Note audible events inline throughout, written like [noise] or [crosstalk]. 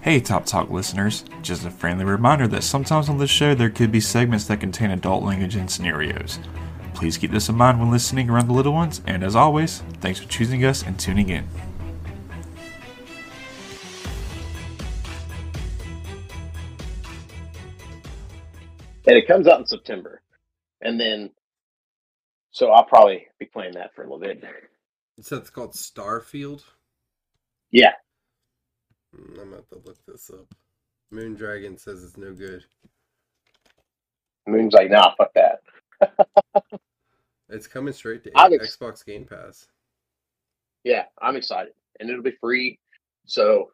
Hey, Top Talk listeners. Just a friendly reminder that sometimes on this show there could be segments that contain adult language and scenarios. Please keep this in mind when listening around the little ones, and as always, thanks for choosing us and tuning in. and it comes out in September, and then so I'll probably be playing that for a little bit. You said it's called Starfield. Yeah, I'm about to look this up. Moon Dragon says it's no good. Moon's like, nah, fuck that. It's coming straight to I'm ex- Xbox Game Pass. Yeah, I'm excited, and it'll be free, so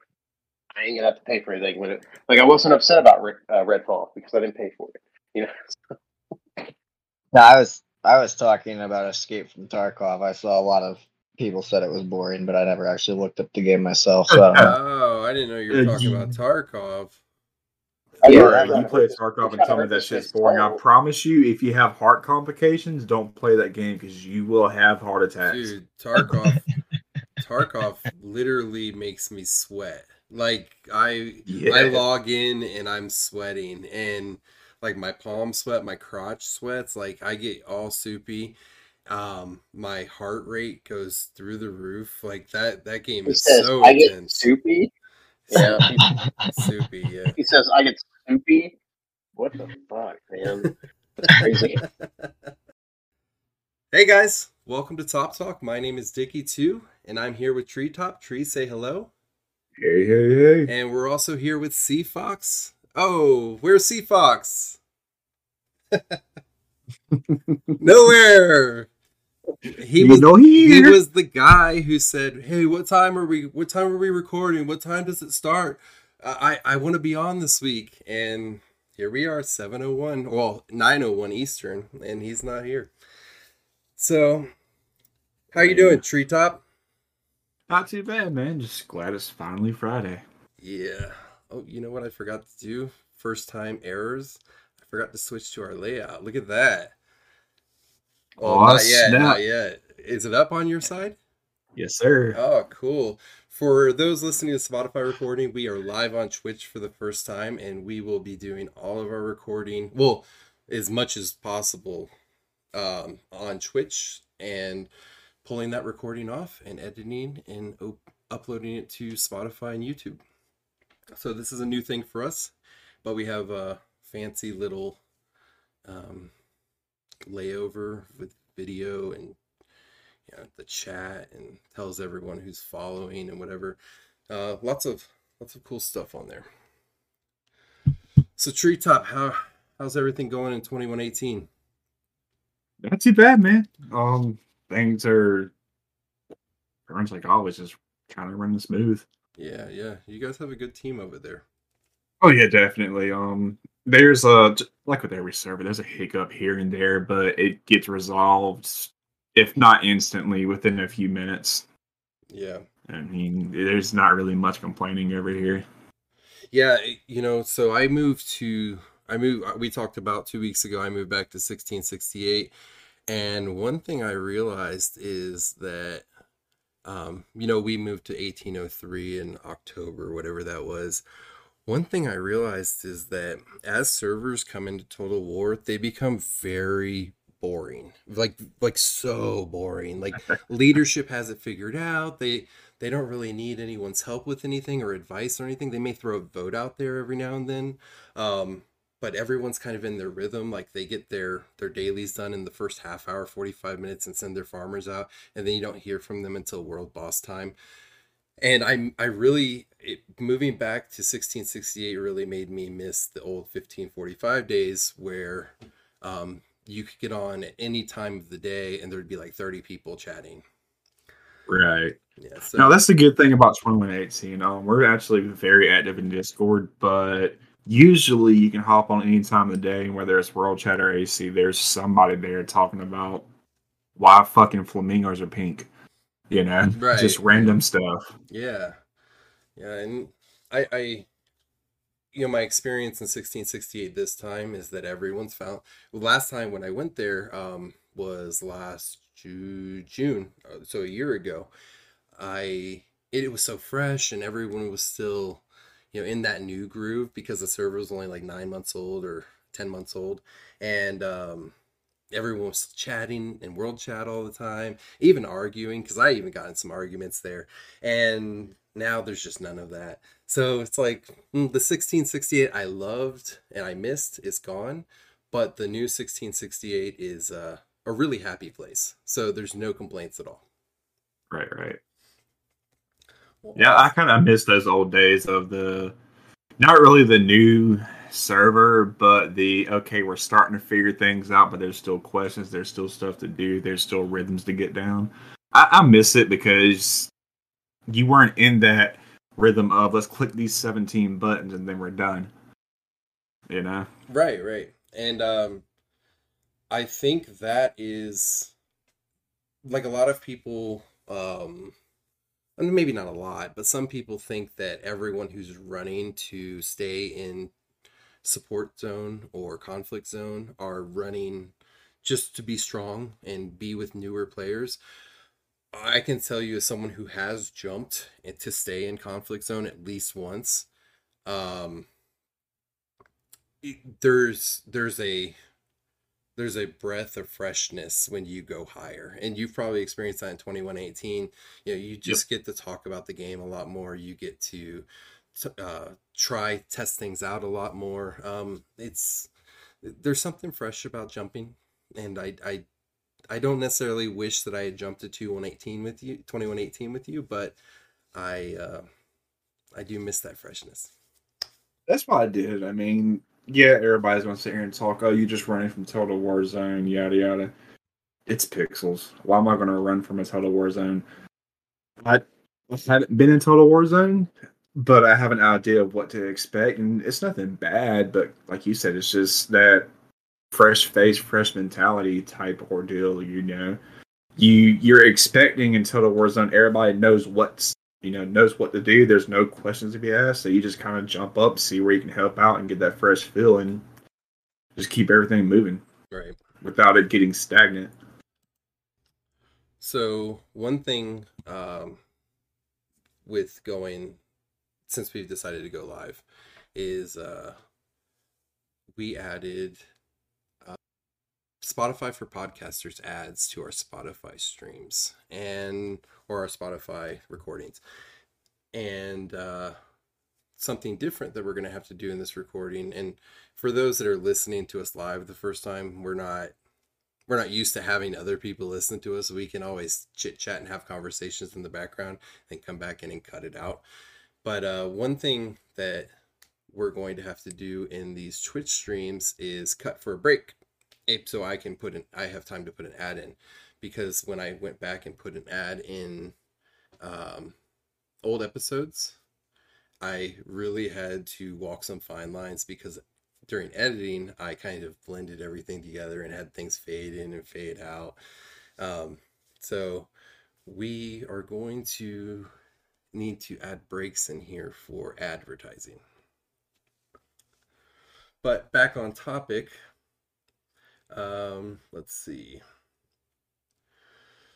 I ain't gonna have to pay for anything with it. Like I wasn't upset about Red, uh, Redfall because I didn't pay for it. You know, [laughs] No, I was I was talking about Escape from Tarkov. I saw a lot of people said it was boring, but I never actually looked up the game myself. Oh, so I don't know. Oh, I didn't know you were talking about Tarkov. I Yeah, heard- Alright, you play this- Tarkov and tell me that shit's boring. I promise you, if you have heart complications, don't play that game because you will have heart attacks. Dude, Tarkov Tarkov literally makes me sweat. Like I Yeah. I log in and I'm sweating and like my palm sweat, my crotch sweats, like I get all soupy. Um my heart rate goes through the roof. Like that that game He is says, so "I get soupy." [laughs] Yeah, soupy, yeah. he says, "I get soupy." What the fuck, man? Crazy. [laughs] Hey guys, welcome to Top Talk. My name is Dickie2, and I'm here with Treetop. Tree, say hello. Hey, hey, hey. And we're also here with Sea Fox. Oh, where's Sea Fox? [laughs] Nowhere. He you was know he here. was the guy who said, "Hey, what time are we? What time are we recording? What time does it start? I I, I want to be on this week." And here we are, seven oh one, well nine oh one Eastern, and he's not here. So, how you doing, Treetop? Not too bad, man. Just glad it's finally Friday. Yeah. Oh, you know what I forgot to do? First time errors. I forgot to switch to our layout. Look at that. Oh, Aw, not yet, snap. not yet. Is it up on your side? Yes, sir. Oh, cool. For those listening to Spotify recording, we are live on Twitch for the first time, and we will be doing all of our recording, well, as much as possible, um, on Twitch and pulling that recording off and editing and op- uploading it to Spotify and YouTube. So this is a new thing for us, but we have a fancy little um, layover with video and you know, the chat and tells everyone who's following and whatever. Uh, lots of lots of cool stuff on there. So Treetop, how how's everything going in twenty one eighteen? Not too bad, man. Um, things are pretty much like always, just kind of running smooth. Yeah, yeah. You guys have a good team over there. Oh yeah, definitely. Um, there's a like with every server, there's a hiccup here and there, but it gets resolved, if not instantly, within a few minutes. Yeah. I mean, there's not really much complaining over here. Yeah, you know, so I moved to I moved we talked about 2 weeks ago I moved back to 1668 and one thing I realized is that um you know we moved to 1803 in October whatever that was. One thing I realized is that as servers come into Total War, they become very boring. Like like so boring. Like [laughs] leadership has it figured out. They they don't really need anyone's help with anything or advice or anything. They may throw a vote out there every now and then. Um, but everyone's kind of in their rhythm. Like they get their their dailies done in the first half hour, 45 minutes, and send their farmers out, and then you don't hear from them until world boss time. And I I really it, moving back to 1668 really made me miss the old 1545 days where um, you could get on at any time of the day and there'd be like 30 people chatting. Right. Yeah. So No, that's the good thing about 2118. Um, we're actually very active in Discord, but usually you can hop on any time of the day, and whether it's World Chat or AC, there's somebody there talking about why fucking flamingos are pink. You know, Right. just random stuff. Yeah, yeah, and I, I, you know, my experience in 1668 this time is that everyone's found. Last time when I went there, um, was last Ju- June, uh, so a year ago. I it was so fresh, and everyone was still, you know in that new groove because the server was only like nine months old or ten months old, and um, everyone was chatting in world chat all the time, even arguing because I even got in some arguments there, and now there's just none of that. So it's like mm, the 1668 I loved and I missed is gone, but the new 1668 is uh, a really happy place. So there's no complaints at all. Right, right. Yeah, I kind of miss those old days of the not really the new server, but the okay, we're starting to figure things out, but there's still questions, there's still stuff to do, there's still rhythms to get down. I, I miss it because you weren't in that rhythm of let's click these 17 buttons and then we're done. You know? Right, right. And um I think that is like a lot of people um maybe not a lot, but some people think that everyone who's running to stay in support zone or conflict zone are running just to be strong and be with newer players. I can tell you as someone who has jumped to stay in conflict zone at least once, um, there's there's a there's a breath of freshness when you go higher. And you've probably experienced that in 2118 you know you just yep. get to talk about the game a lot more. You get to uh, try test things out a lot more. Um, it's there's something fresh about jumping. And i i i don't necessarily wish that i had jumped to 2118 with you 2118 with you but i uh, i do miss that freshness that's what i did i mean yeah, everybody's gonna sit here and talk. Oh, you just running from Total War Zone, yada yada. It's pixels. Why am I gonna run from a Total War Zone? I, I haven't been in Total War Zone, but I have an idea of what to expect, and it's nothing bad. But like you said, it's just that fresh face, fresh mentality type ordeal. You know, you you're expecting in Total War Zone, everybody knows what's you know knows what to do. There's no questions to be asked, so you just kind of jump up, see where you can help out, and get that fresh feel, and just keep everything moving, right? Without it getting stagnant. So one thing um, with going since we've decided to go live is uh, we added Spotify for podcasters adds to our Spotify streams and or our Spotify recordings. And uh, something different that we're going to have to do in this recording. And for those that are listening to us live the first time, we're not we're not used to having other people listen to us. We can always chit chat and have conversations in the background and come back in and cut it out. But uh, one thing that we're going to have to do in these Twitch streams is cut for a break, so I can put an I have time to put an ad in because when I went back and put an ad in um, old episodes, I really had to walk some fine lines because during editing, I kind of blended everything together and had things fade in and fade out. Um, so we are going to need to add breaks in here for advertising. But back on topic, um, let's see.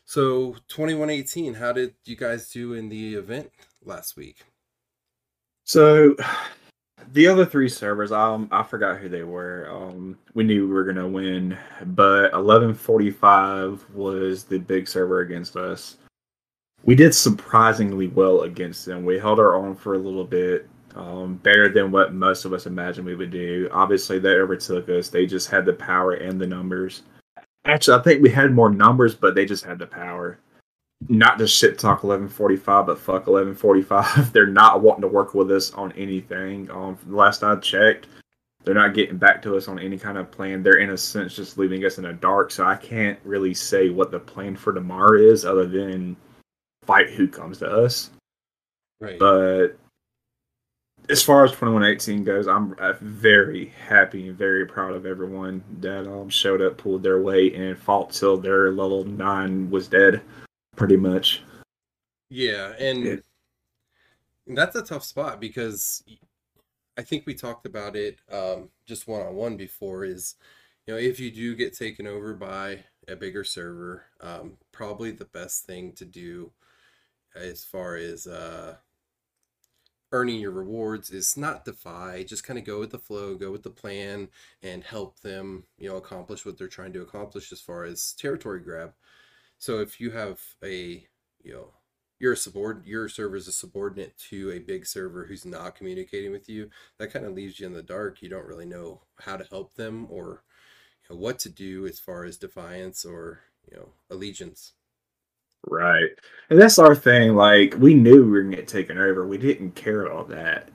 So 2118, how did you guys do in the event last week? So the other three servers, um, I forgot who they were. Um, we knew we were gonna win, but 1145 was the big server against us. We did surprisingly well against them. We held our own for a little bit, um, better than what most of us imagined we would do. Obviously, they overtook us. They just had the power and the numbers. Actually, I think we had more numbers, but they just had the power. Not to shit talk 1145, but fuck 1145. [laughs] they're not wanting to work with us on anything. Um, last I checked, they're not getting back to us on any kind of plan. They're in a sense just leaving us in the dark. So I can't really say what the plan for tomorrow is, other than fight who comes to us. Right. But as far as 2118 goes, I'm very happy and very proud of everyone that um, showed up, pulled their weight, and fought till their level nine was dead, pretty much. Yeah, and yeah. that's a tough spot because I think we talked about it um, just one on one before. Is you know if you do get taken over by a bigger server, um, probably the best thing to do as far as uh, earning your rewards is not defy just kind of go with the flow go with the plan and help them you know accomplish what they're trying to accomplish as far as territory grab. So if you have a you know you're a subordinate your server is a subordinate to a big server who's not communicating with you that kind of leaves you in the dark. You don't really know how to help them or you know, what to do as far as defiance or you know allegiance Right. And that's our thing. Like, we knew we were going to get taken over. We didn't care about that.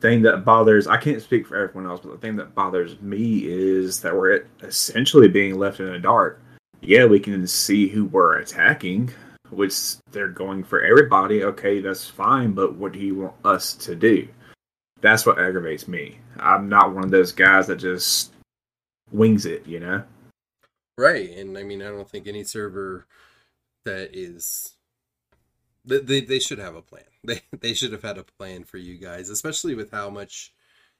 Thing that bothers, I can't speak for everyone else, but the thing that bothers me is that we're essentially being left in the dark. Yeah, we can see who we're attacking, which they're going for everybody. Okay, that's fine, but what do you want us to do? That's what aggravates me. I'm not one of those guys that just wings it, you know? right and i mean i don't think any server that is they, they, should have a plan. [laughs] They they should have had a plan for you guys especially with how much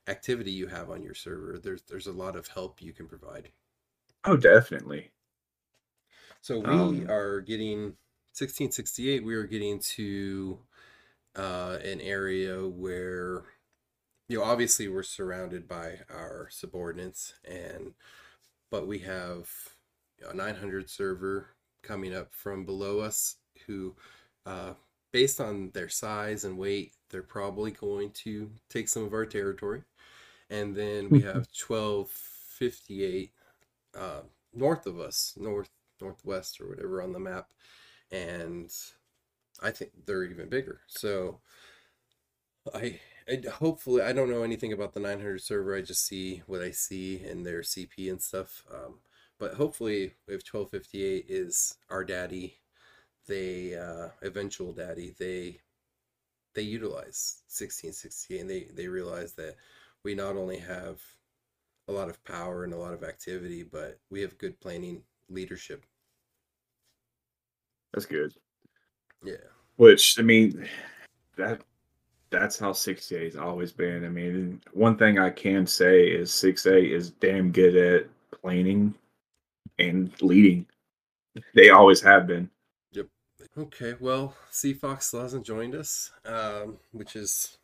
activity you have on your server. There's there's a lot of help you can provide. Oh, definitely. so we Um, are getting 1668 we are getting to uh an area where you know obviously we're surrounded by our subordinates and but we have a 900 server coming up from below us who uh based on their size and weight they're probably going to take some of our territory and then we have [laughs] 1258 uh north of us north northwest or whatever on the map and i think they're even bigger so I, I hopefully I don't know anything about the 900 server. I just see what I see in their CP and stuff. Um, but hopefully, if 1258 is our daddy, they uh, eventual daddy, they they utilize 1668 and they they realize that we not only have a lot of power and a lot of activity, but we have good planning leadership. That's good. Yeah. Which I mean, that that's how six A has always been. I mean, one thing I can say is six A is damn good at planning and leading. They always have been. Yep. Okay, well, Sea Fox still hasn't joined us, um, which is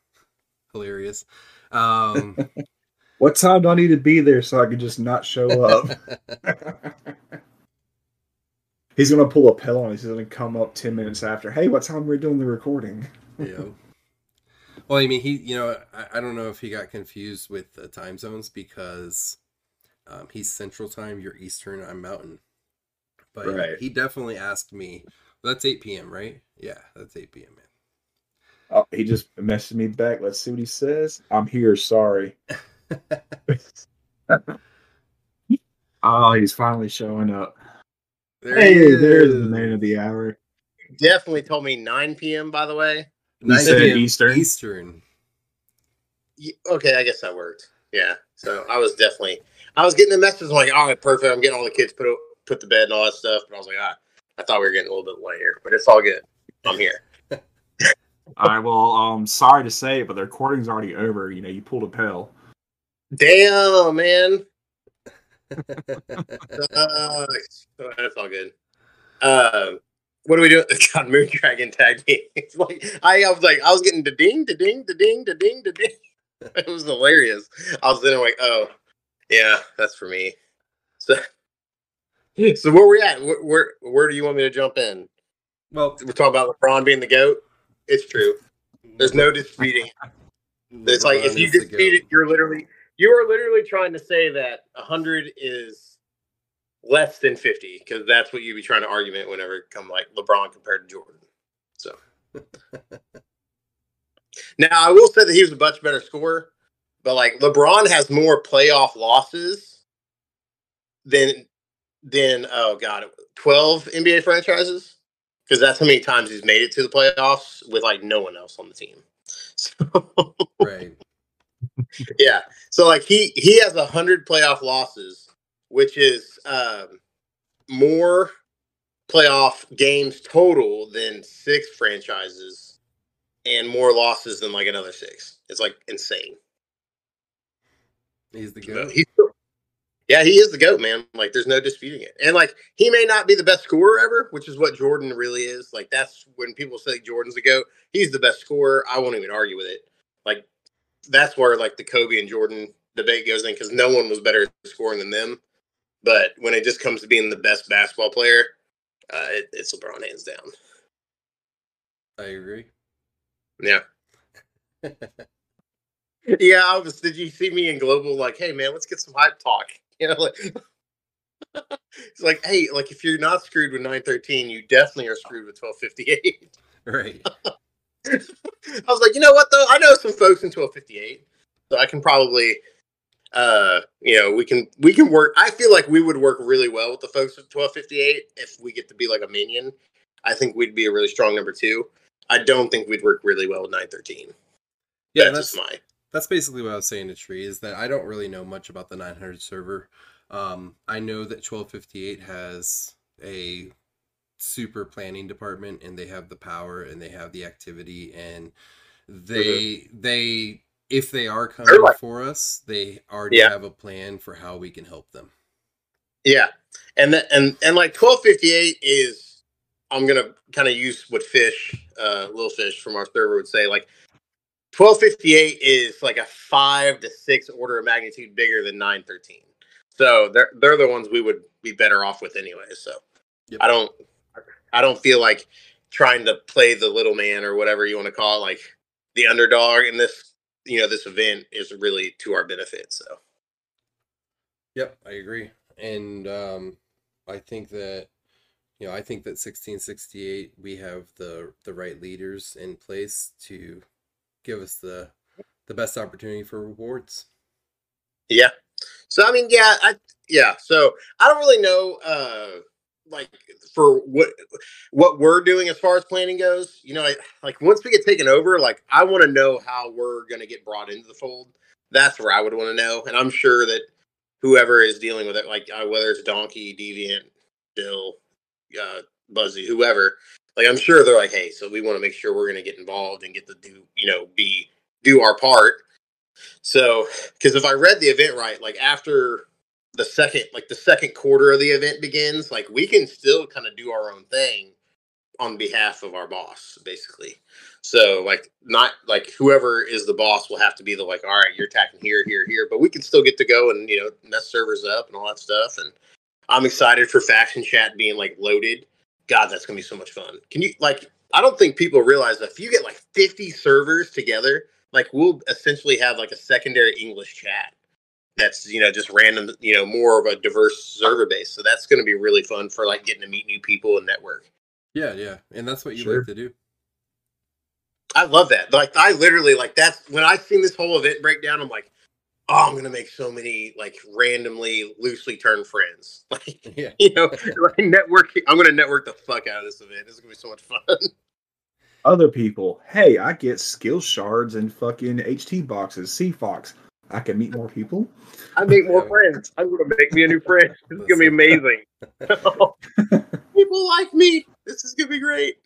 hilarious. Um, [laughs] What time do I need to be there so I can just not show up? [laughs] [laughs] He's gonna pull a pill on us. He's gonna come up ten minutes after. Hey, what time are we doing the recording? yeah. Well, I mean, he, you know, I, I don't know if he got confused with the time zones because um, he's Central Time, you're Eastern, I'm Mountain. But Right. he definitely asked me. That's 8 p.m., right? Yeah, that's 8 p.m. Man. Oh, he just messaged me back. Let's see what he says. I'm here. Sorry. [laughs] oh, he's finally showing up. There hey, he there's the is. man of the hour. Definitely told me 9 p.m. By the way. 9 said Eastern? Eastern. Okay, I guess that worked. Yeah. So I was definitely. I was getting the message I'm like, all right, perfect. I'm getting all the kids put put to bed and all that stuff. But I was like, ah, I thought we were getting a little bit later, but it's all good. I'm here. [laughs] All right. Well, um, sorry to say it, but the recording's already over. You know, you pulled a pill. Damn, man. [laughs] Uh, that's all good. Um, what are we doing? [laughs] God, Moon Dragon tagged me. It's like I, I was like, I was getting the ding, the ding, the ding, the ding, the ding. It was hilarious. I was then like, oh, yeah, that's for me. So, [laughs] so where we at? Where, where where do you want me to jump in? well, We're talking about LeBron being the goat. It's true. There's no disputing. it. [laughs] It's like if you dispute it, you're literally you are literally trying to say that 100 is less than 50 because that's what you'd be trying to argument whenever it come like LeBron compared to Jordan. So [laughs] now I will say that he was a much better scorer, but like LeBron has more playoff losses than than oh god 12 NBA franchises because that's how many times he's made it to the playoffs with like no one else on the team. [laughs] So Right. [laughs] yeah. So like he he has a hundred playoff losses, which is um, more playoff games total than six franchises, and more losses than like another six. It's like insane. He's the GOAT. he's yeah, he is the goat, man. Like there's no disputing it. And like he may not be the best scorer ever, which is what Jordan really is. Like that's when people say Jordan's the goat. He's the best scorer. I won't even argue with it. like that's where like the Kobe and Jordan debate goes in because no one was better at scoring than them. But when it just comes to being the best basketball player, uh, it, it's LeBron hands down. I agree. Yeah. [laughs] yeah, I was. Did you see me in global? Like, hey man, let's get some hype talk. [laughs] You know, like [laughs] it's like, hey, like if you're not screwed with 913, you definitely are screwed with 1258. [laughs] Right. I was like, you know what though? I know some folks in 1258, so I can probably, uh, you know, we can we can work. I feel like we would work really well with the folks at 1258 if we get to be like a minion. I think we'd be a really strong number two. I don't think we'd work really well with 913. Yeah, that's, that's just my. That's basically what I was saying to Tree is that I don't really know much about the 900 server. Um, I know that 1258 has a super planning department and they have the power and they have the activity and they they if they are coming like- for us, they already Yeah. have a plan for how we can help them. Yeah, and that and and like 1258 is. I'm gonna kind of use what Fish, uh, little Fish from our server would say. Like 1258 is like a five to six order of magnitude bigger than 913. So they're they're the ones we would be better off with anyway. So Yep. I don't I don't feel like trying to play the little man or whatever you want to call it, like the underdog in this you know this event is really to our benefit. So Yep, I agree. And um, I think that you know, I think that 1668 we have the the right leaders in place to give us the the best opportunity for rewards. Yeah. So I mean, yeah, I yeah. So I don't really know, uh, like for what what we're doing as far as planning goes. You know, I, like once we get taken over, like I want to know how we're gonna get brought into the fold. That's where I would want to know, and I'm sure that whoever is dealing with it, like uh, whether it's Donkey, Deviant, Bill, uh, Buzzy, whoever, like I'm sure they're like, hey, so we want to make sure we're gonna get involved and get to do, you know, be do our part. So, because if I read the event right, like after the second, like the second quarter of the event begins, like we can still kind of do our own thing on behalf of our boss, basically. So, like, not like whoever is the boss will have to be the like, all right, you're attacking here, here, here, but we can still get to go and you know mess servers up and all that stuff. And I'm excited for faction chat being like loaded. God, that's gonna be so much fun. Can you like? I don't think people realize that if you get like 50 servers together, like we'll essentially have like a secondary English chat that's you know just random, you know, more of a diverse server base. So that's going to be really fun for like getting to meet new people and network. Yeah, yeah, and that's what you Sure. like to do. I love that. Like I literally like that's when I seen this whole event breakdown. I'm like, oh, I'm gonna make so many like randomly loosely turned friends. [laughs] Like Yeah, you know, like network. I'm gonna network the fuck out of this event. This is gonna be so much fun. Other people, hey, I get skill shards and fucking HT boxes, Sea Fox. I can meet more people. I make more friends. I'm gonna make me a new friend. This is gonna be amazing. [laughs] People like me. This is gonna be great.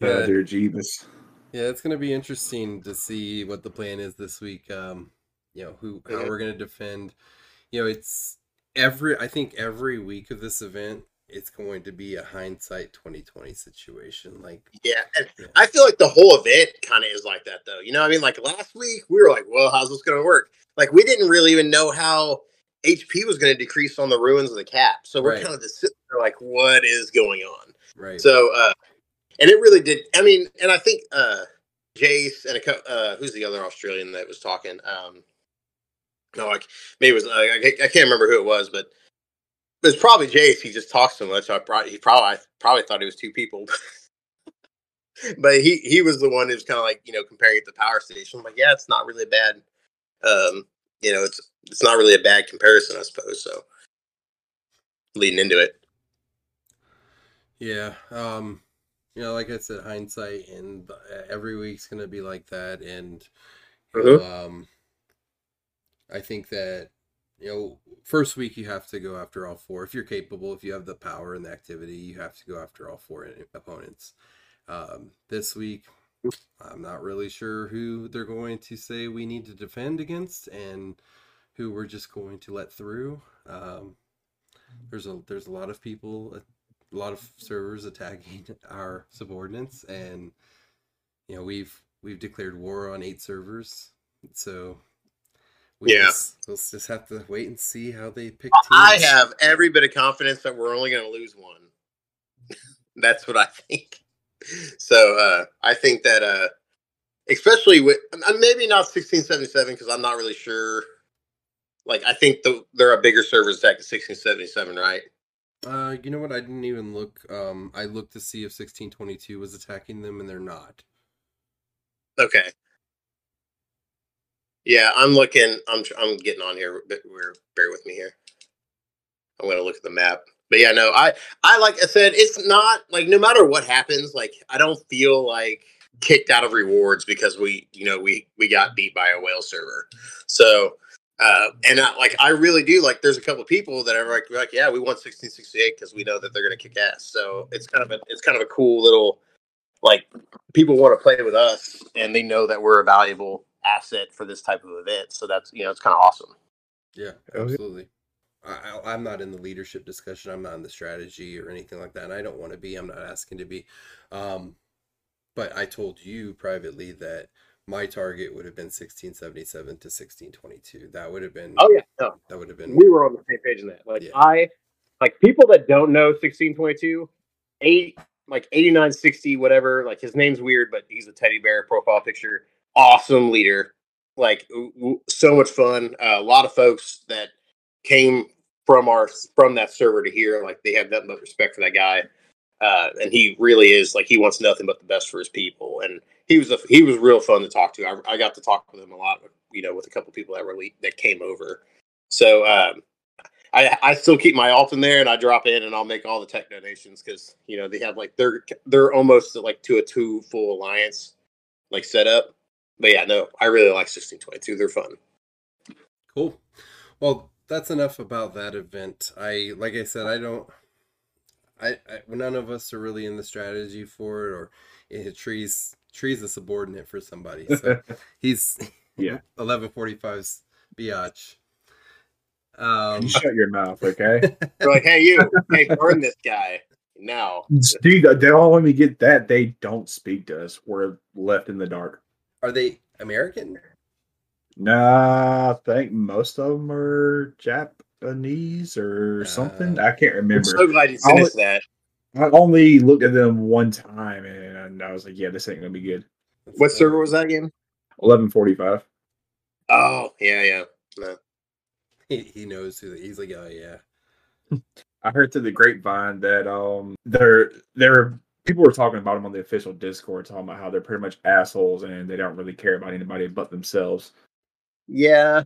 Yeah. Dear Jeebus. yeah, it's gonna be interesting to see what the plan is this week. Um, you know, who how Mhm. we're gonna defend. You know, it's every I think every week of this event, it's going to be a hindsight 2020 situation. Like, Yeah, and Yeah. I feel like the whole event kind of is like that, though. You know, I mean, like last week we were like, "Well, how's this gonna work?" Like we didn't really even know how HP was gonna decrease on the ruins of the cap. So we're Right. kind of just sitting there like, "What is going on?" right? So, uh, and it really did. I mean, and I think uh, Jace and a co- uh, who's the other Australian that was talking? Um, no, like maybe it was I, I can't remember who it was, but it was probably Jace. He just talks so much. I probably he probably I probably thought it was two people. [laughs] but he he was the one who's kind of like you know comparing it to Power Station. I'm like, yeah, it's not really bad. Um, you know, it's it's not really a bad comparison, I suppose. So leading into it. Yeah. Um, you know, like I said, hindsight, and uh, every week's gonna be like that. And know, um, I think that you know, first week you have to go after all four if you're capable. If you have the power and the activity, you have to go after all four opponents. Um, this week, I'm not really sure who they're going to say we need to defend against, and who we're just going to let through. Um, there's a there's a lot of people a lot of servers attacking [laughs] our subordinates and you know we've we've declared war on eight servers. So we Yeah. just, we'll just have to wait and see how they pick. teams. I have every bit of confidence that we're only going to lose one. [laughs] That's what I think. So uh, I think that, uh, especially with maybe not 1677 because I'm not really sure. Like I think the, there are bigger servers attack than 1677, right? Uh, you know what? I didn't even look. Um, I looked to see if 1622 was attacking them, and they're not. Okay. Yeah, I'm looking. I'm I'm getting on here. But we're bear with me here. I'm gonna look at the map. But yeah, no, I I like I said, it's not like no matter what happens, like I don't feel like kicked out of rewards because we you know we we got beat by a whale server. So uh and I, like I really do like there's a couple people that are like like yeah we won 1668 because we know that they're gonna kick ass. So it's kind of a it's kind of a cool little like people want to play with us and they know that we're a valuable asset for this type of event. So that's you know it's kind of awesome. Yeah, Oh, absolutely. I, I- I'm not in the leadership discussion. I'm not in the strategy or anything like that. And I don't want to be. I'm not asking to be. Um, but I told you privately that my target would have been 1677 to 1622. That would have been. Oh yeah, no, That would have been. we were on the same page in that. Like Yeah. I, like people that don't know 1622, eight like 8960 whatever. Like his name's weird, but he's a teddy bear profile picture. Awesome leader. Like so much fun. Uh, a lot of folks that came from our from that server to here, like they have nothing but respect for that guy. Uh, and he really is like he wants nothing but the best for his people. And he was a, he was real fun to talk to. I, I got to talk with him a lot. You know, with a couple people that were le- that came over. So um, I I still keep my alt in there, and I drop in, and I'll make all the tech donations because you know they have like they're they're almost like to a two full alliance like setup. But yeah, no, I really like sixteen twenty two. They're fun. Cool. Well, that's enough about that event. I like I said, I don't. I, I none of us are really in the strategy for it, or eh, trees trees a subordinate for somebody. So [laughs] he's Yeah. [laughs] eleven forty five's biatch. Um, You shut your mouth, okay? [laughs] They're like, hey you, hey burn this guy now. Dude, they don't let me get that. They don't speak to us. We're left in the dark. Are they American? Nah, I think most of them are Japanese or something. Uh, I can't I'm remember. so glad you sent I'll- us that. I only looked at them one time and I was like, yeah, this ain't gonna be good. What server was that again? Eleven forty-five. Oh yeah, yeah. No. He, he knows who. He's like, oh yeah. [laughs] I heard through the grapevine that um they're they're people were talking about them on the official Discord, talking about how they're pretty much assholes and they don't really care about anybody but themselves. Yeah,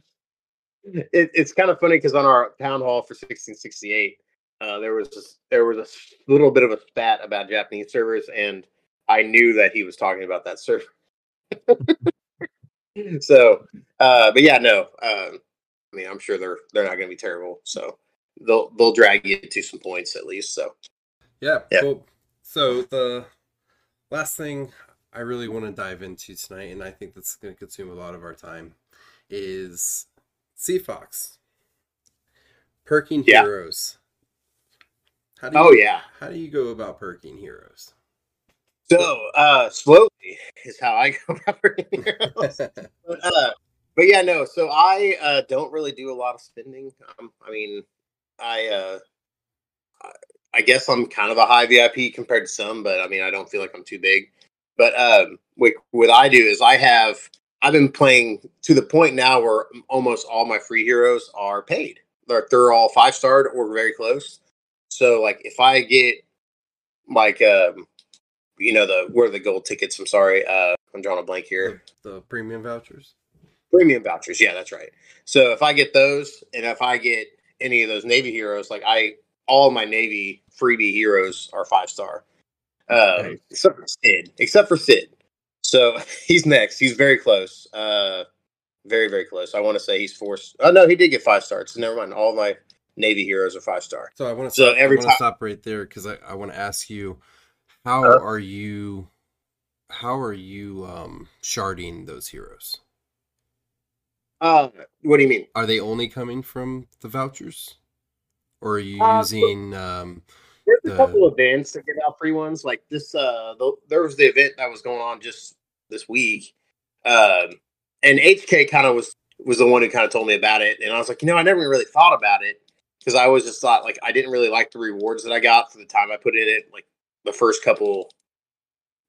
it, it's kind of funny because on our town hall for 1668, uh, there was this, there was a s- little bit of a spat about Japanese servers, and I knew that he was talking about that server. [laughs] so, uh, but yeah, no, um, I mean, I'm sure they're they're not going to be terrible. So they'll they'll drag you to some points at least. So Yeah, Yeah. cool. So the last thing I really want to dive into tonight, and I think that's going to consume a lot of our time, is Sea Fox perking Yeah. heroes. How do you, oh yeah, How do you go about perking heroes? so uh, slowly is how I [laughs] go about perking heroes. [laughs] but, uh, but yeah, no. So I uh, don't really do a lot of spending. Um, I mean, I uh, I- I guess I'm kind of a high VIP compared to some, but I mean, I don't feel like I'm too big. But um, what what I do is I have I've been playing to the point now where almost all my free heroes are paid. They're they're all five starred or very close. So like if I get like um you know the where the gold tickets? I'm sorry, uh, I'm drawing a blank here the, the premium vouchers. premium vouchers yeah that's right so if i get those and if i get any of those navy heroes like i all my navy freebie heroes are five star um, Nice. except for sid. Except for sid. So [laughs] he's next. He's very close. Uh very very close. I want to say he's four oh no he did get five stars so never mind. All my navy heroes are five star So I want to So stop, every I want time- to stop right there because I, I want to ask you, how Uh-huh. are you, how are you um sharding those heroes? uh what do you mean? Are they only coming from the vouchers, or are you Uh, so- using um? There's a the- couple events that give out free ones. Like this, uh, the, there was the event that was going on just this week. Um, and HK kind of was was the one who kind of told me about it, and I was like, you know, I never really thought about it because I always just thought like I didn't really like the rewards that I got for the time I put in it, like the first couple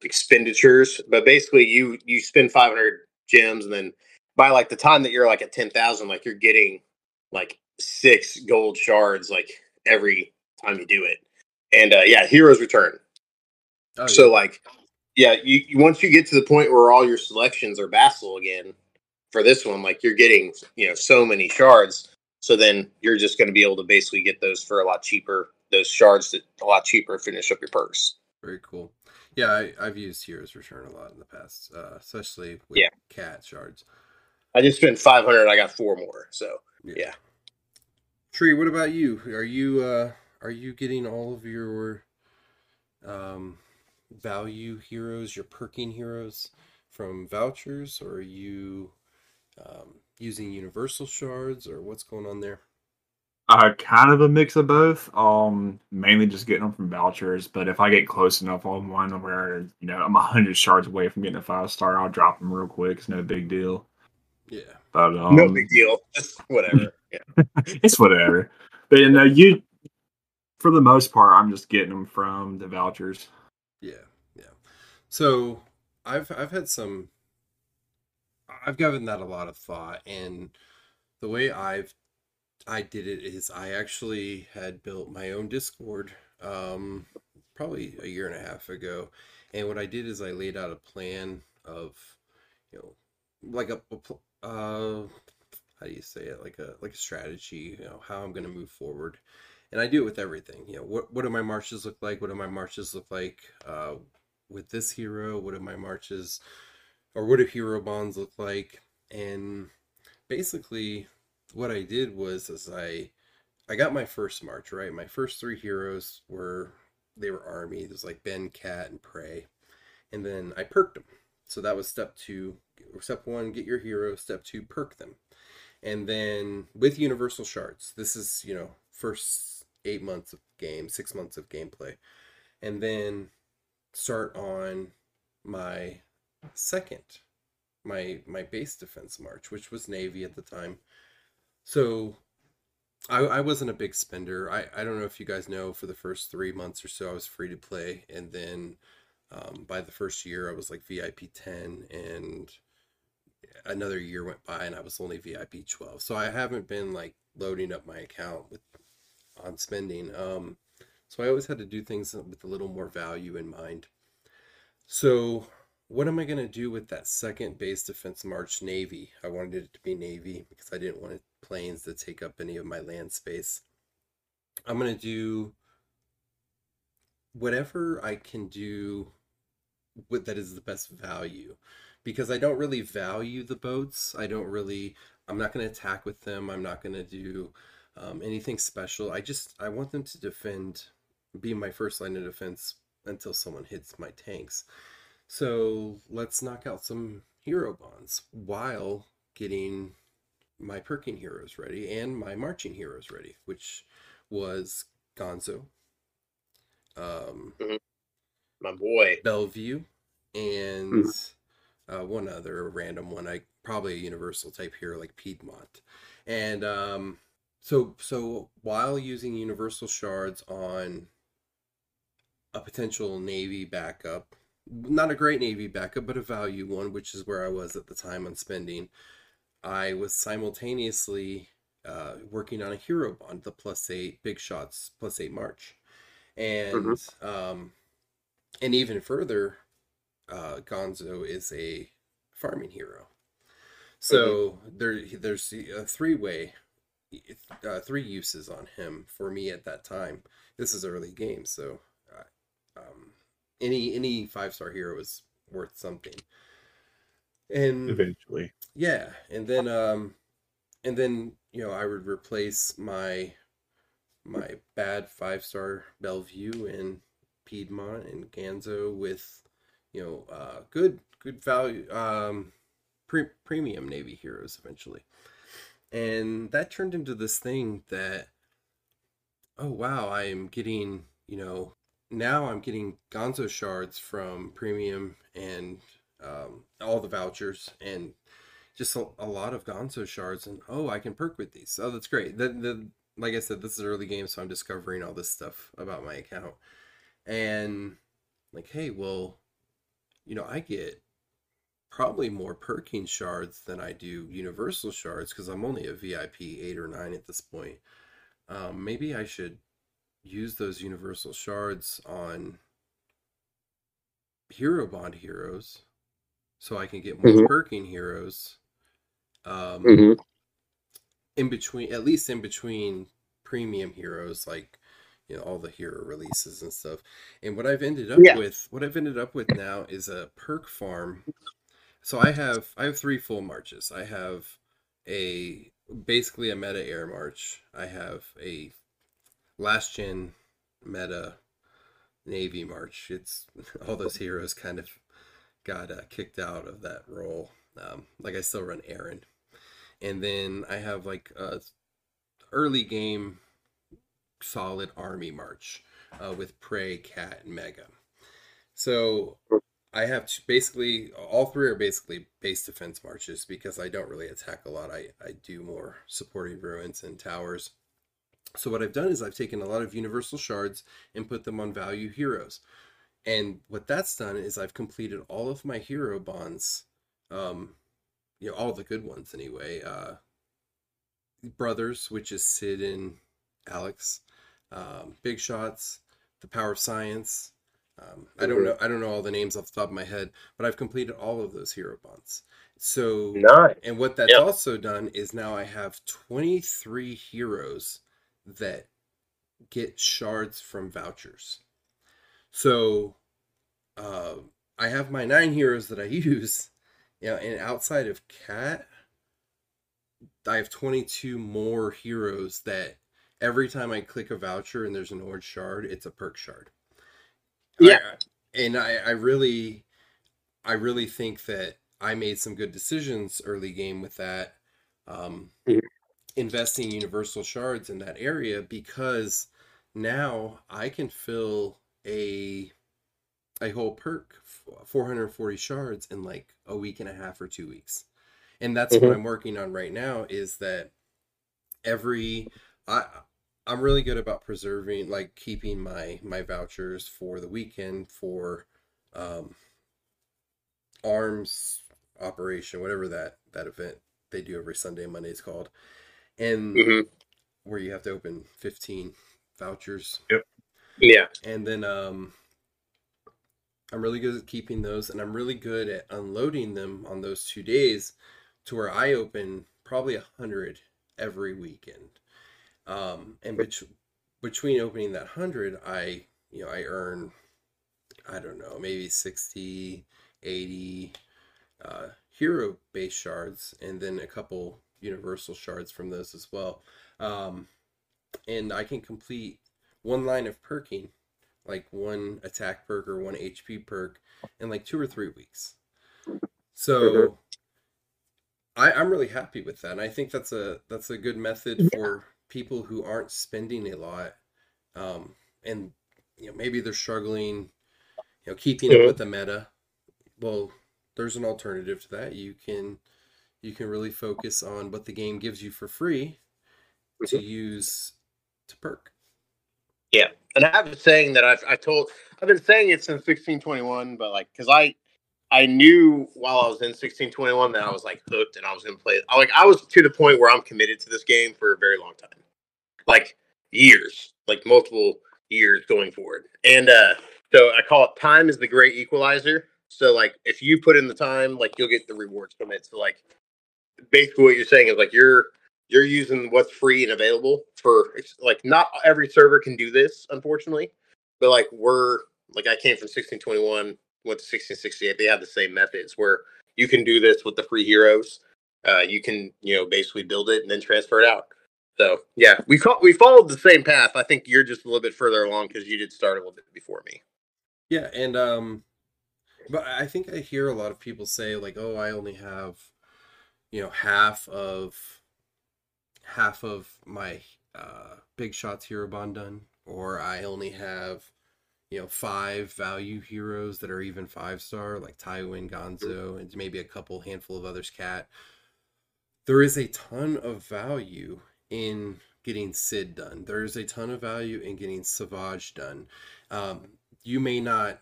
expenditures. But basically, you you spend 500 gems, and then by like the time that you're like at 10,000, like you're getting like six gold shards like every time you do it. And uh, yeah, Heroes Return. Oh, So yeah. like, yeah, you, you once you get to the point where all your selections are vassal again for this one, like you're getting you know so many shards. So then you're just going to be able to basically get those for a lot cheaper. Those shards that a lot cheaper finish up your purse. Very cool. Yeah, I, I've used Heroes Return a lot in the past, uh, especially with Yeah. cat shards. I just spent 500. I got four more. So Yeah. Tree, what about you? Are you uh are you getting all of your um value heroes, your perking heroes from vouchers, or are you um, using universal shards, or what's going on there? Uh, kind of a mix of both. Um, mainly just getting them from vouchers. But if I get close enough on one where you know I'm a hundred shards away from getting a five star, I'll drop them real quick. It's no big deal. Yeah. But um, no big deal. Just whatever. Yeah. [laughs] it's whatever. But you know, you for the most part, I'm just getting them from the vouchers. Yeah, yeah. So I've I've had some I've given that a lot of thought and the way I've I did it is I actually had built my own Discord um probably a year and a half ago. And what I did is I laid out a plan of you know like a, a uh how do you say it like a like a strategy, you know, how I'm going to move forward and I do it with everything. You know, what what do my marches look like? What do my marches look like uh, with this hero? What do my marches, or what do hero bonds look like? And basically, what I did was, as I I got my first march right. My first three heroes were they were army. Was like Ben, Cat, and Prey, and then I perked them. So that was step two. Step one, get your hero. Step two, perk them. And then with universal shards, this is you know first eight months of game, six months of gameplay, and then start on my second, my my base defense march, which was navy at the time. So I, I wasn't a big spender. I, I don't know if you guys know, for the first three months or so, I was free to play, and then um, by the first year, I was like VIP ten, and another year went by, and I was only VIP twelve. So I haven't been like loading up my account with on spending. Um, so I always had to do things with a little more value in mind. So what am I going to do with that second base defense march Navy? I wanted it to be Navy because I didn't want planes to take up any of my land space. I'm going to do whatever I can do with that is the best value because I don't really value the boats. I don't really I'm not going to attack with them. I'm not going to do um, anything special. I just I want them to defend, be my first line of defense until someone hits my tanks. So let's knock out some hero bonds while getting my perking heroes ready and my marching heroes ready, which was Gonzo, um, My boy. Bellevue, and uh, one other random one. I probably a universal type here like Piedmont, and um, so so while using universal shards on a potential navy backup, not a great navy backup, but a value one, which is where I was at the time on spending. I was simultaneously uh, working on a hero bond, the plus eight big shots, plus eight march, and um, and even further, uh, Gonzo is a farming hero. So there, there's a three way, uh, three uses on him for me at that time. This is early game, so uh, um, any any five star hero is worth something. And Eventually, yeah, and then um and then you know I would replace my my bad five star Bellevue and Piedmont and Gonzo with you know uh good good value um pre- premium Navy heroes eventually. And that turned into this thing that oh wow, I am getting, you know, now I'm getting Gonzo shards from premium and um, all the vouchers, and just a, a lot of Gonzo shards. And oh, I can perk with these. Oh, that's great. The, the like I said, this is early game, so I'm discovering all this stuff about my account, and like, hey, well, you know, I get probably more perking shards than I do universal shards because I'm only a VIP eight or nine at this point. Um, maybe I should use those universal shards on hero bond heroes so I can get more Mhm. perking heroes. Um, Mm-hmm. in between, at least in between premium heroes, like you know all the hero releases and stuff. And what I've ended up Yeah. with, what I've ended up with now is a perk farm. So I have I have three full marches. I have a basically a meta air march. I have a last gen meta navy march. It's [laughs] all those heroes kind of got uh, kicked out of that role. Um, like I still run Aaron, and then I have like a early game solid army march uh, with Prey, Cat, and Mega. So I have basically all three are basically base defense marches because I don't really attack a lot. I, I do more supporting ruins and towers. So what I've done is I've taken a lot of universal shards and put them on value heroes. And what that's done is I've completed all of my hero bonds, um, you know, all the good ones anyway. Uh, Brothers, which is Sid and Alex, um, Big Shots, The Power of Science. Um, I don't Mhm. know. I don't know all the names off the top of my head, but I've completed all of those hero bonds. So Nice. and what that's Yep. also done is now I have 23 heroes that get shards from vouchers. So uh, I have my nine heroes that I [laughs] use, you know, and outside of Cat, I have 22 more heroes that every time I click a voucher and there's an orange shard, it's a perk shard. Yeah. I- and I, I really, I really think that I made some good decisions early game with that. Um, Mhm. investing universal shards in that area because now I can fill a a whole perk 440 shards in like a week and a half or two weeks and that's what Mhm. i'm working on right now is that every i i'm really good about preserving like keeping my my vouchers for the weekend for um arms operation whatever that that event they do every sunday and monday is called and hmm where you have to open 15 vouchers Yep. Yeah. and then um I'm really good at keeping those and I'm really good at unloading them on those two days to where I open probably a hundred every weekend. Um and bet- between opening that hundred I you know I earn I don't know, maybe 60, 80 uh hero base shards and then a couple universal shards from those as well. Um and I can complete one line of perking like one attack perk or one HP perk in like two or three weeks. So Mhm. I, I'm really happy with that. And I think that's a that's a good method for people who aren't spending a lot. Um, and you know, maybe they're struggling, you know, keeping up Mhm. with the meta. Well, there's an alternative to that. You can you can really focus on what the game gives you for free to use to perk. Yeah, and I have a saying that I've I told I've been saying it since sixteen twenty one, but like because I I knew while I was in sixteen twenty one that I was like hooked and I was gonna play. it. I like I was to the point where I'm committed to this game for a very long time, like years, like multiple years going forward. And uh so I call it time is the great equalizer. So like if you put in the time, like you'll get the rewards from it. So like basically what you're saying is like you're you're using what's free and available for like not every server can do this unfortunately but like we're like i came from 1621 to 1668 they have the same methods where you can do this with the free heroes. Uh, you can you know basically build it and then transfer it out. So yeah we fo- we followed the same path. I think you're just a little bit further along because you did start a little bit before me. Yeah, and um but I think I hear a lot of people say like, "Oh, I only have you know, half of half of my uh big shots hero bond done or I only have you know five value heroes that are even five star like Tywin, Gonzo, and maybe a couple handful of others. Cat. There is a ton of value in getting Sid done. There's a ton of value in getting Savage done. Um, you may not.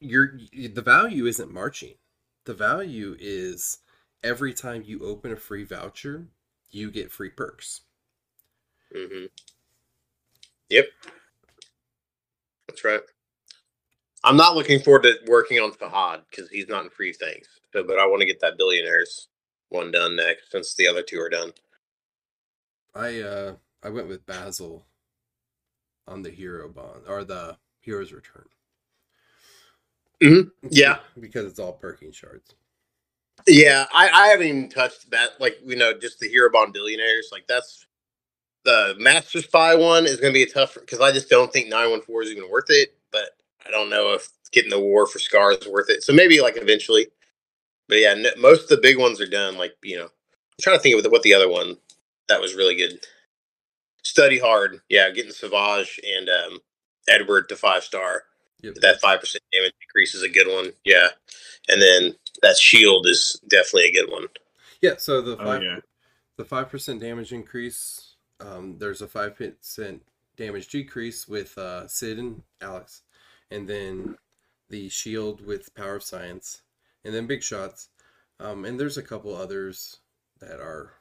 Your the value isn't marching. The value is every time you open a free voucher, you get free perks. Mm-hmm. Yep. That's right. I'm not looking forward to working on Fahad because he's not in free things. So, but I want to get that billionaires one done next since the other two are done. I uh I went with Basil on the hero bond or the hero's return. Mhm. Yeah. because it's all perking shards. Yeah, I, I haven't even touched that. Like, you know, just the Hero Bond billionaires. Like, that's the Master Spy one is going to be a tough because I just don't think 914 is even worth it. But I don't know if getting the War for Scar is worth it. So maybe like eventually. But yeah, n- most of the big ones are done. Like, you know, I'm trying to think of what the other one that was really good. Study hard. Yeah, getting Savage and um, Edward to five star. Yep. That 5% damage increase is a good one. Yeah. And then that shield is definitely a good one. Yeah, so the Oh five yeah. the five percent damage increase. Um, there's a five percent damage decrease with uh, Sid and Alex, and then the shield with Power of Science, and then big shots. Um, and there's a couple others that are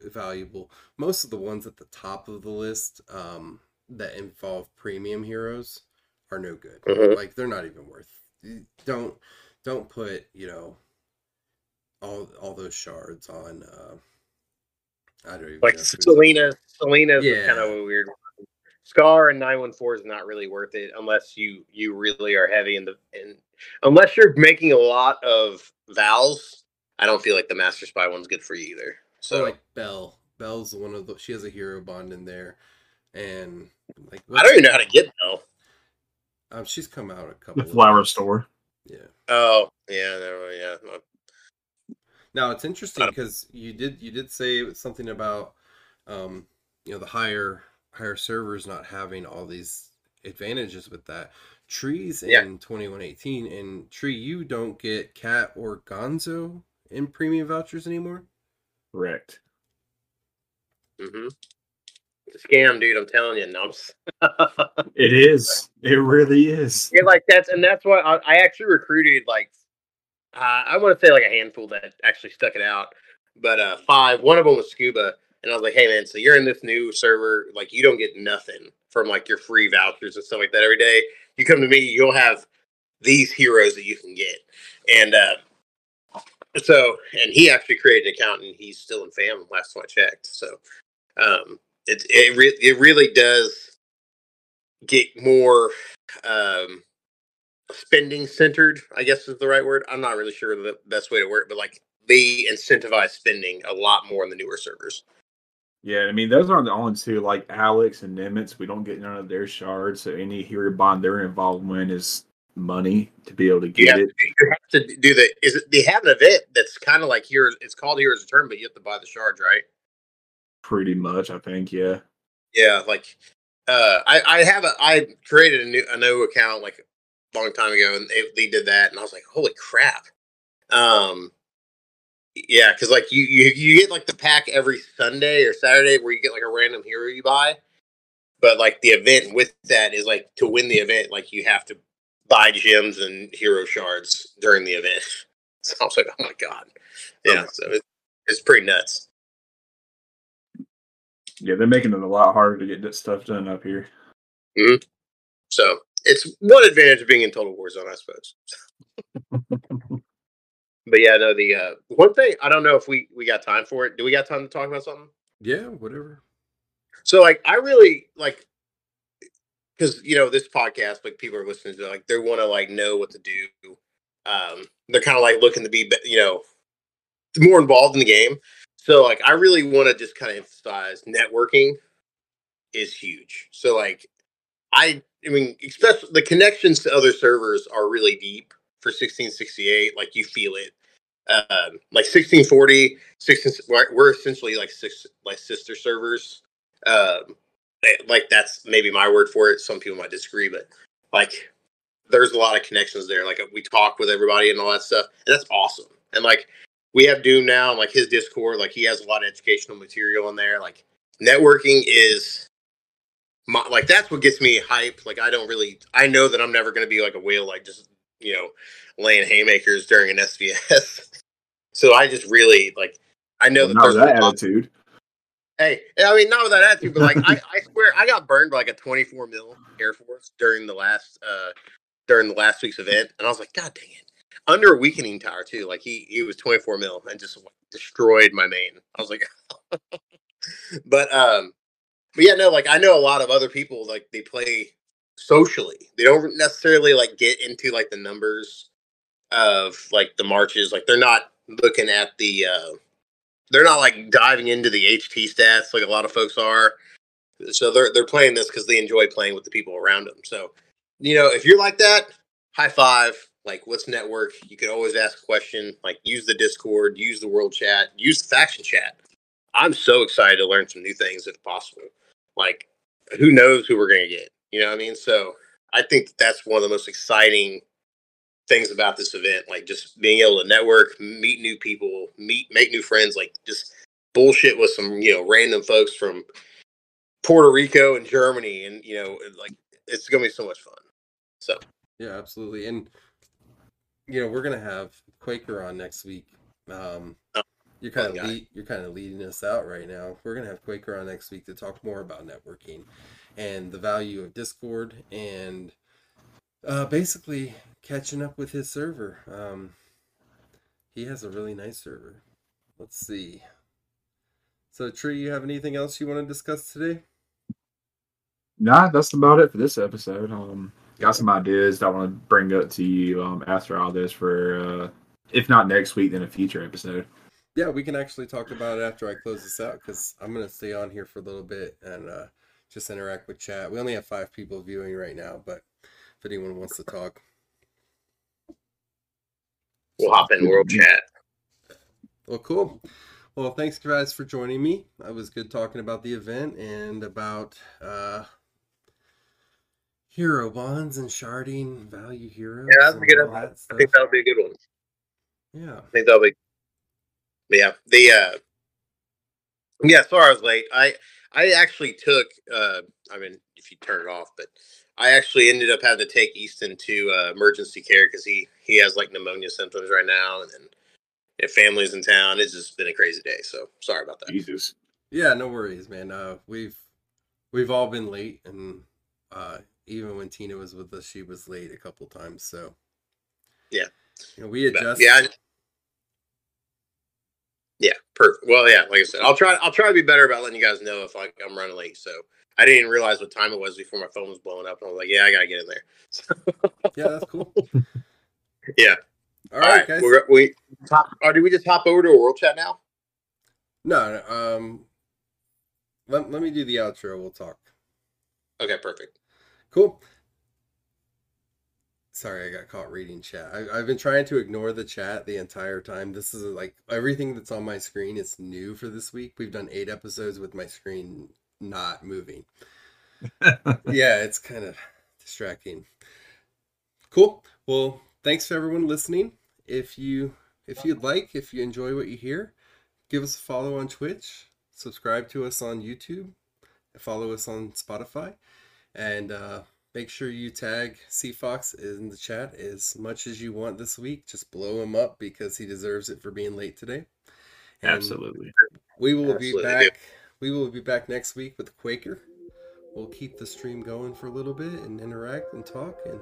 valuable. Most of the ones at the top of the list um, that involve premium heroes are no good. Mhm. Like they're not even worth. Don't don't put you know all all those shards on. Uh, I don't even Like know who's- Selena, Selena's Yeah. kind of a weird one. Scar and 914 is not really worth it unless you you really are heavy in the in unless you're making a lot of vowels. I don't feel like the Master Spy one's good for you either. So So like Belle, Belle's one of the. She has a hero bond in there, and like I don't even know how to get though. Um, she's come out a couple. The flower times. store. Yeah. Oh yeah, no, yeah. No. Now it's interesting because you did you did say something about um, you know the higher higher servers not having all these advantages with that. Trees in Yeah. 2118 and Tree you don't get Cat or Gonzo in premium vouchers anymore. Correct. Mm-hmm. It's a scam, dude. I'm telling you. No, [laughs] It is. It really is. Yeah, like that's and that's why I, I actually recruited like uh, I want to say like a handful that actually stuck it out, but uh five. One of them was Scuba, and I was like, hey man, so you're in this new server, like you don't get nothing from like your free vouchers and stuff like that every day. You come to me, you'll have these heroes that you can get, and uh so and he actually created an account and he's still in fam last time I checked. So um it it re- it really does get more um spending centered i guess is the right word i'm not really sure the best way to work but like they incentivize spending a lot more on the newer servers Yeah, I mean those aren't the only two. Like Alex and Nimitz, we don't get none of their shards. So any hero bond they're involved in is money to be able to you get have, it. you have to do the is it they have an event that's kind of like here. it's called heroes return but you have to buy the shards right Pretty much, I think. Yeah. yeah like uh i i have a i created a new a new account like long time ago and they, they did that and i was like holy crap. Um yeah because like you, you you get like the pack every sunday or saturday where you get like a random hero you buy but like the event with that is like to win the event like you have to buy gems and hero shards during the event. [laughs] So i was like oh my god. Yeah so it, it's pretty nuts. Yeah, they're making it a lot harder to get that stuff done up here. so it's one advantage of being in total war zone i suppose But yeah, no. The uh, one thing I don't know if we we got time for it. Do we got time to talk about something? Yeah, whatever. So like, I really like because you know this podcast, like people are listening to, like they want to like know what to do. Um, they're kind of like looking to be, be- you know, more involved in the game. So like, I really want to just kind of emphasize networking is huge. So like, I I mean, especially the connections to other servers are really deep for 1668. Like you feel it. Um, like 1640, 16, we're essentially like six like sister servers. Um, eh, like that's maybe my word for it. Some people might disagree, but like there's a lot of connections there. Like we talk with everybody and all that stuff, and that's awesome. And like we have Doom now, and like his Discord, like he has a lot of educational material in there. Like networking is my, like that's what gets me hype. Like I don't really, I know that I'm never going to be like a whale, like just you know laying haymakers during an [laughs] SVS. so I just really like I know that Not there's that attitude. Hey, I mean, not with that attitude, but like, I, [laughs] I swear, I got burned by like a 24 mil Air Force during the last, uh, during the last week's event, and I was like, God dang it! Under a weakening tower too. Like he, he was 24 mil and just destroyed my main. I was like, [laughs] but um, but yeah, no, like I know a lot of other people like they play socially. They don't necessarily like get into like the numbers of like the marches. Like they're not looking at the. uh they're not like diving into the HT stats like a lot of folks are. So they're they're playing this because they enjoy playing with the people around them. So, you know, if you're like that, high five. Like, let's network. You can always ask a question. Like, use the Discord, use the world chat, use the faction chat. I'm so excited to learn some new things if possible. Like, who knows who we're gonna get? You know what I mean? So I think that's one of the most exciting things about this event like just being able to network meet new people meet make new friends like just bullshit with some you know random folks from puerto rico and germany and you know like it's gonna be so much fun so Yeah, absolutely. And you know, we're gonna have Quaker on next week. Um, you're kind of lead, you're kind of leading us out right now. We're gonna have Quaker on next week to talk more about networking and the value of Discord and uh, basically catching up with his server. Um, he has a really nice server. Let's see. So, Tree, you have anything else you want to discuss today? Nah, that's about it for this episode. Um, got some ideas that I want to bring up to you um after all this for uh, if not next week, then a future episode. Yeah, we can actually talk about it after I close this out because I'm gonna stay on here for a little bit and uh, just interact with chat. We only have five people viewing right now, but if anyone wants to talk, we'll hop in world chat well, cool. Well, thanks guys for joining me. I was good talking about the event and about uh, hero bonds and sharding value heroes. Yeah, that's a good all that i think that'll be a good one Yeah. i think that'll be but yeah the uh yeah sorry i was late i i actually took uh i mean if you turn it off but i actually ended up having to take easton to uh, emergency care because he he has like pneumonia symptoms right now and then if family's in town it's just been a crazy day so sorry about that Jesus. Yeah, no worries, man. Uh, we've we've all been late, and uh, even when Tina was with us, she was late a couple times. So Yeah. you know, we But, adjust. yeah I- yeah perfect well yeah like i said i'll try i'll try to be better about letting you guys know if like i'm running late so i didn't even realize what time it was before my phone was blowing up and i was like yeah i gotta get in there yeah, that's cool. [laughs] Yeah. All right, guys. We're, we top. Or do we just hop over to a world chat now? No, no, um, let let me do the outro. We'll talk. Okay, perfect. Cool. Sorry, I got caught reading chat. I, I've been trying to ignore the chat the entire time. This is like everything that's on my screen is new for this week. We've done eight episodes with my screen not moving. [laughs] yeah, it's kind of distracting. Cool. Well, thanks for everyone listening. If you if you'd like, if you enjoy what you hear, give us a follow on Twitch, subscribe to us on YouTube, follow us on Spotify, and uh, make sure you tag Sea Fox in the chat as much as you want this week. Just blow him up because he deserves it for being late today. And Absolutely. we will Absolutely. be back. We will be back next week with Quaker. We'll keep the stream going for a little bit and interact and talk. And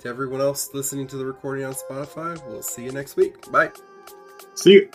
to everyone else listening to the recording on Spotify, we'll see you next week. Bye. See you. You.